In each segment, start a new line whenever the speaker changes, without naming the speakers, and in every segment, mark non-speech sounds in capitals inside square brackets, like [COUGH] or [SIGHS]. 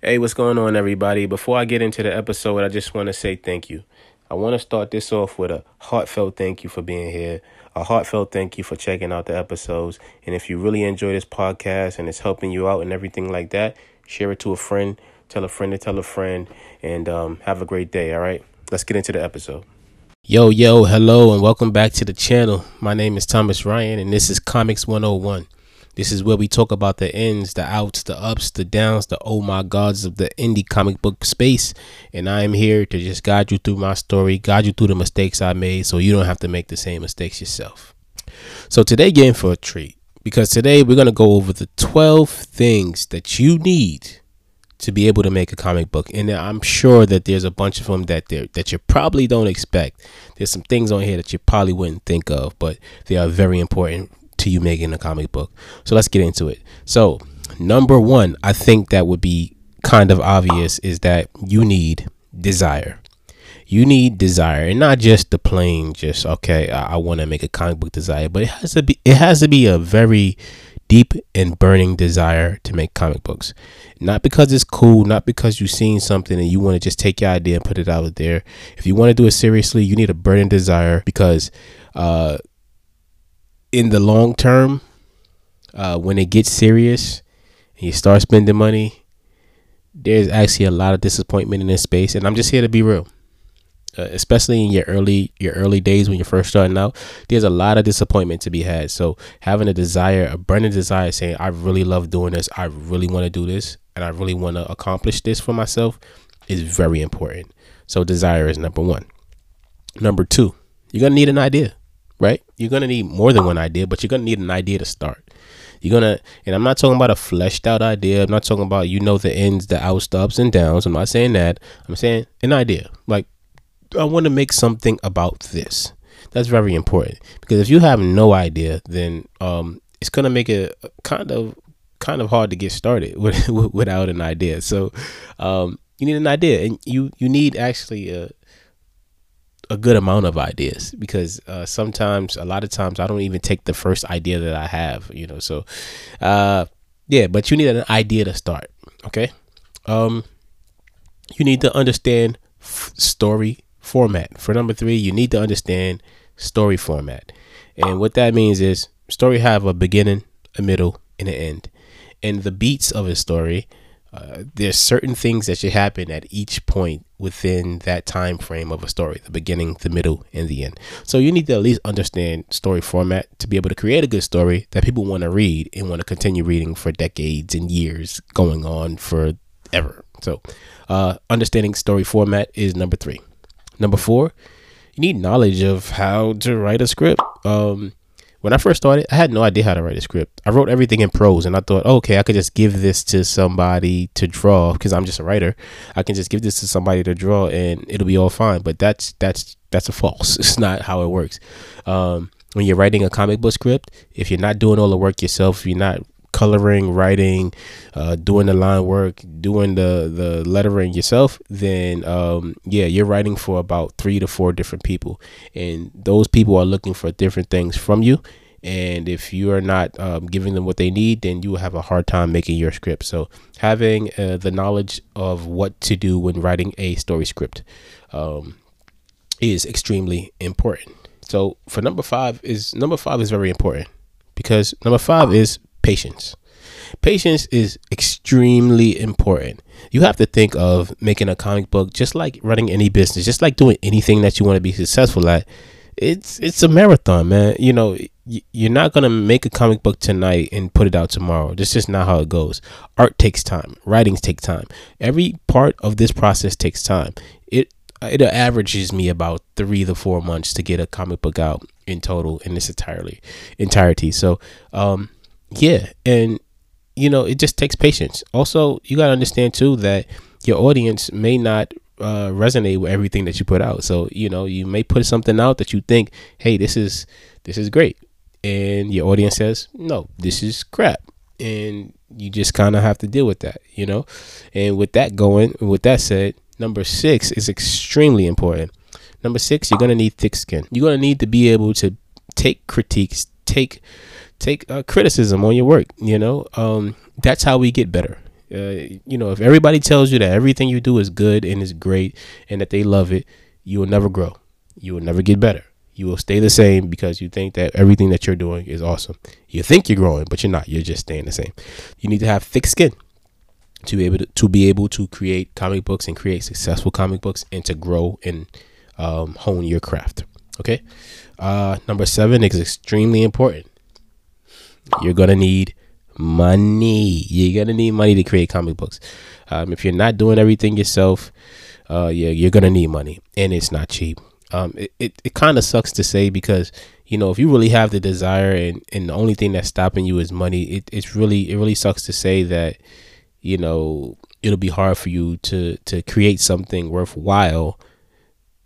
Hey, what's going on, everybody? Before I get into the episode, I just want to say thank you. I want to start this off with a heartfelt thank you for being here, a heartfelt thank you for checking out the episodes. And if you really enjoy this podcast and it's helping you out and everything like that, share it to a friend, tell a friend to tell a friend, and um, have a great day, all right? Let's get into the episode. Yo, yo, hello, and welcome back to the channel. My name is Thomas Ryan, and this is Comics 101. This is where we talk about the ins, the outs, the ups, the downs, the oh my gods of the indie comic book space. And I am here to just guide you through my story, guide you through the mistakes I made so you don't have to make the same mistakes yourself. So today, getting for a treat because today we're going to go over the 12 things that you need to be able to make a comic book and i'm sure that there's a bunch of them that there that you probably don't expect there's some things on here that you probably wouldn't think of but they are very important to you making a comic book. So let's get into it. So, number one, I think that would be kind of obvious is that you need desire. You need desire, and not just the plain, just okay. I, I want to make a comic book desire, but it has to be. It has to be a very deep and burning desire to make comic books. Not because it's cool, not because you've seen something and you want to just take your idea and put it out there. If you want to do it seriously, you need a burning desire because uh, in the long term, uh, when it gets serious and you start spending money, there's actually a lot of disappointment in this space. And I'm just here to be real. Uh, especially in your early your early days when you're first starting out, there's a lot of disappointment to be had. So having a desire, a burning desire, saying I really love doing this, I really want to do this, and I really want to accomplish this for myself, is very important. So desire is number one. Number two, you're gonna need an idea right? You're gonna need more than one idea, but you're gonna need an idea to start. You're gonna, and I'm not talking about a fleshed out idea. I'm not talking about you know the ins, the outs, the ups and downs. I'm not saying that. I'm saying an idea. Like I want to make something about this. That's very important because if you have no idea, then um, it's gonna make it kind of kind of hard to get started [LAUGHS] with, without an idea. So um, you need an idea, and you you need actually a a good amount of ideas because uh, sometimes a lot of times I don't even take the first idea that I have, you know. So uh, yeah, but you need an idea to start. Okay, um, you need to understand f- story format. For number three, you need to understand story format, and what that means is story have a beginning, a middle, and an end, and the beats of a story uh, there's certain things that should happen at each point within that time frame of a story the beginning the middle and the end. So you need to at least understand story format to be able to create a good story that people want to read and want to continue reading for decades and years going on forever. So uh, understanding story format is number three. Number four you need knowledge of how to write a script. Um, when I first started, I had no idea how to write a script. I wrote everything in prose and I thought, oh, okay, I could just give this to somebody to draw because I'm just a writer. I can just give this to somebody to draw and it'll be all fine. But that's that's that's a false. [LAUGHS] It's not how it works. Um, when you're writing a comic book script, if you're not doing all the work yourself, you're not coloring, writing, uh, doing the line work, doing the the lettering yourself, then um, yeah, you're writing for about three to four different people, and those people are looking for different things from you. And if you are not um, giving them what they need, then you will have a hard time making your script. So having uh, the knowledge of what to do when writing a story script um, is extremely important. So for number five is number five is very important because number five is patience. Patience is extremely important. You have to think of making a comic book just like running any business, just like doing anything that you want to be successful at. It's it's a marathon, man. You know, you're not gonna make a comic book tonight and put it out tomorrow. That's just not how it goes. Art takes time. Writings take time. Every part of this process takes time. It it averages me about three to four months to get a comic book out in total in this entirely entirety. So um yeah, and you know, it just takes patience. Also, you got to understand too that your audience may not uh, resonate with everything that you put out. So, you know, you may put something out that you think, "Hey, this is this is great." And your audience says, "No, this is crap." And you just kind of have to deal with that, you know? And with that going, with that said, number 6 is extremely important. Number 6, you're going to need thick skin. You're going to need to be able to take critiques, take take uh, criticism on your work. You know, um, that's how we get better. Uh, you know, if everybody tells you that everything you do is good and is great and that they love it, you will never grow. You will never get better. You will stay the same because you think that everything that you're doing is awesome. You think you're growing, but you're not. You're just staying the same. You need to have thick skin to be able to, to be able to create comic books and create successful comic books and to grow and um, hone your craft. Okay. Uh, number seven is extremely important. You're gonna need money. You're gonna need money to create comic books. Um, if you're not doing everything yourself, uh, yeah, you're gonna need money, and it's not cheap. Um, it it, it kind of sucks to say because you know if you really have the desire and, and the only thing that's stopping you is money, it, it's really it really sucks to say that you know it'll be hard for you to to create something worthwhile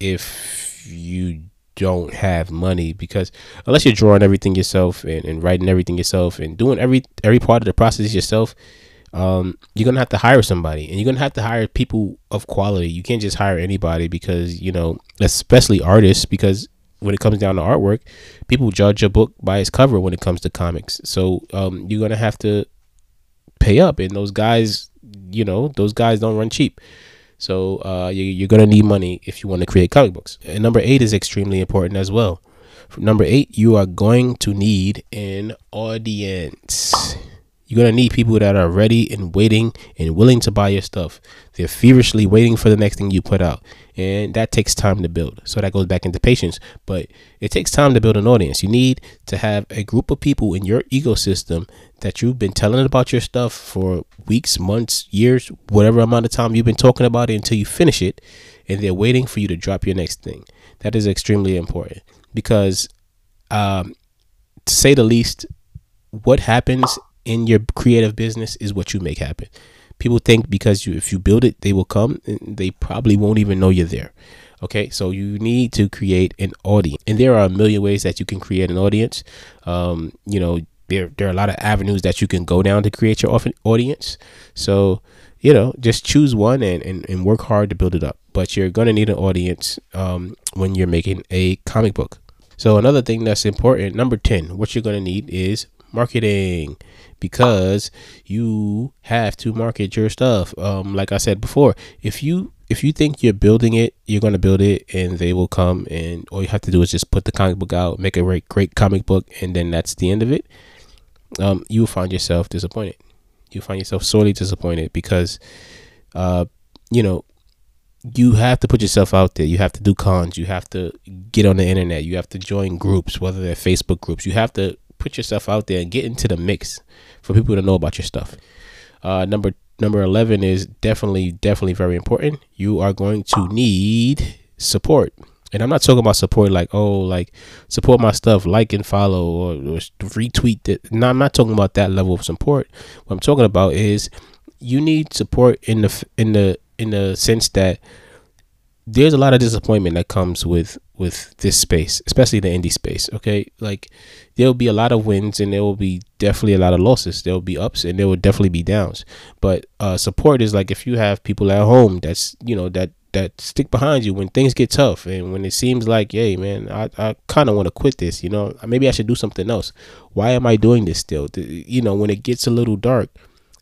if you don't have money because unless you're drawing everything yourself and, and writing everything yourself and doing every every part of the process yourself um, you're gonna have to hire somebody and you're gonna have to hire people of quality. You can't just hire anybody because you know especially artists because when it comes down to artwork people judge a book by its cover when it comes to comics. So um, you're gonna have to pay up and those guys you know those guys don't run cheap so uh, you, are gonna need money if you want to create comic books. And number eight is extremely important as well. Number eight, you are going to need an audience. You're gonna need people that are ready and waiting and willing to buy your stuff. They're feverishly waiting for the next thing you put out, and that takes time to build. So that goes back into patience, but it takes time to build an audience. You need to have a group of people in your ecosystem that you've been telling about your stuff for weeks, months, years, whatever amount of time you've been talking about it until you finish it, and they're waiting for you to drop your next thing. That is extremely important because, um, to say the least, what happens in your creative business is what you make happen. People think because you if you build it, they will come. They probably won't even know you're there. Okay, so you need to create an audience, and there are a million ways that you can create an audience. Um, you know, there there are a lot of avenues that you can go down to create your audience. So you know, just choose one and, and, and work hard to build it up. But you're gonna need an audience um, when you're making a comic book. So another thing that's important, number ten, what you're gonna need is marketing because you have to market your stuff. Um, like I said before, if you if you think you're building it, you're gonna build it, and they will come, and all you have to do is just put the comic book out, make a great great comic book, and then that's the end of it um, you will find yourself disappointed. You find yourself sorely disappointed because, uh, you know, you have to put yourself out there. You have to do cons. You have to get on the internet. You have to join groups, whether they're Facebook groups. You have to put yourself out there and get into the mix for people to know about your stuff. Uh, number number eleven is definitely definitely very important. You are going to need support and I'm not talking about support like oh like support my stuff, like and follow or, or retweet it. No, I'm not talking about that level of support. What I'm talking about is you need support in the in the in the sense that there's a lot of disappointment that comes with with this space, especially the indie space. Okay, like there will be a lot of wins and there will be definitely a lot of losses. There will be ups and there will definitely be downs. But uh, support is like if you have people at home that's you know that that stick behind you when things get tough and when it seems like, hey man, I, I kind of want to quit this. You know, maybe I should do something else. Why am I doing this still? You know, when it gets a little dark,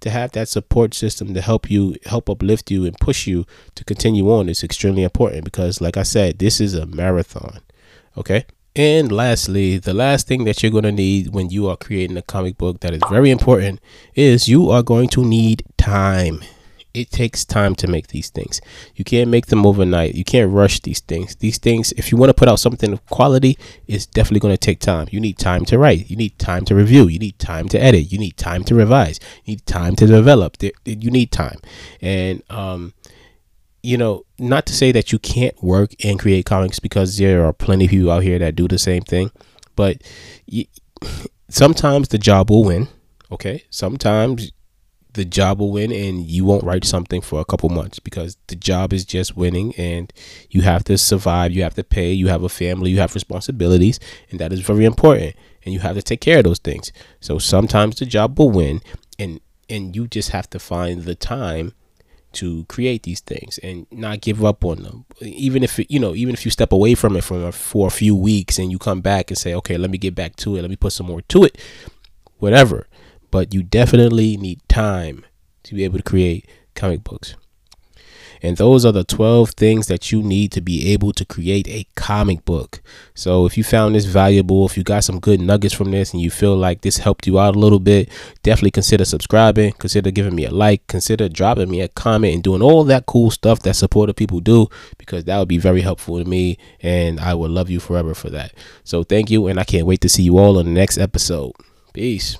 to have that support system to help you, help uplift you, and push you to continue on is extremely important because, like I said, this is a marathon. Okay. And lastly, the last thing that you're going to need when you are creating a comic book that is very important is you are going to need time it takes time to make these things. You can't make them overnight. You can't rush these things. These things, if you want to put out something of quality, it's definitely going to take time. You need time to write. You need time to review. You need time to edit. You need time to revise. You need time to develop. You need time. And, um, you know, not to say that you can't work and create comics because there are plenty of people out here that do the same thing, but you, [SIGHS] sometimes the job will win. Okay. Sometimes the job will win and you won't write something for a couple months because the job is just winning and you have to survive you have to pay you have a family you have responsibilities and that is very important and you have to take care of those things. So sometimes the job will win and and you just have to find the time to create these things and not give up on them. Even if you know even if you step away from it for, for a few weeks and you come back and say okay let me get back to it. Let me put some more to it. Whatever but you definitely need time to be able to create comic books. And those are the 12 things that you need to be able to create a comic book. So if you found this valuable, if you got some good nuggets from this and you feel like this helped you out a little bit, definitely consider subscribing, consider giving me a like, consider dropping me a comment and doing all that cool stuff that supportive people do because that would be very helpful to me and I will love you forever for that. So thank you and I can't wait to see you all on the next episode. Peace.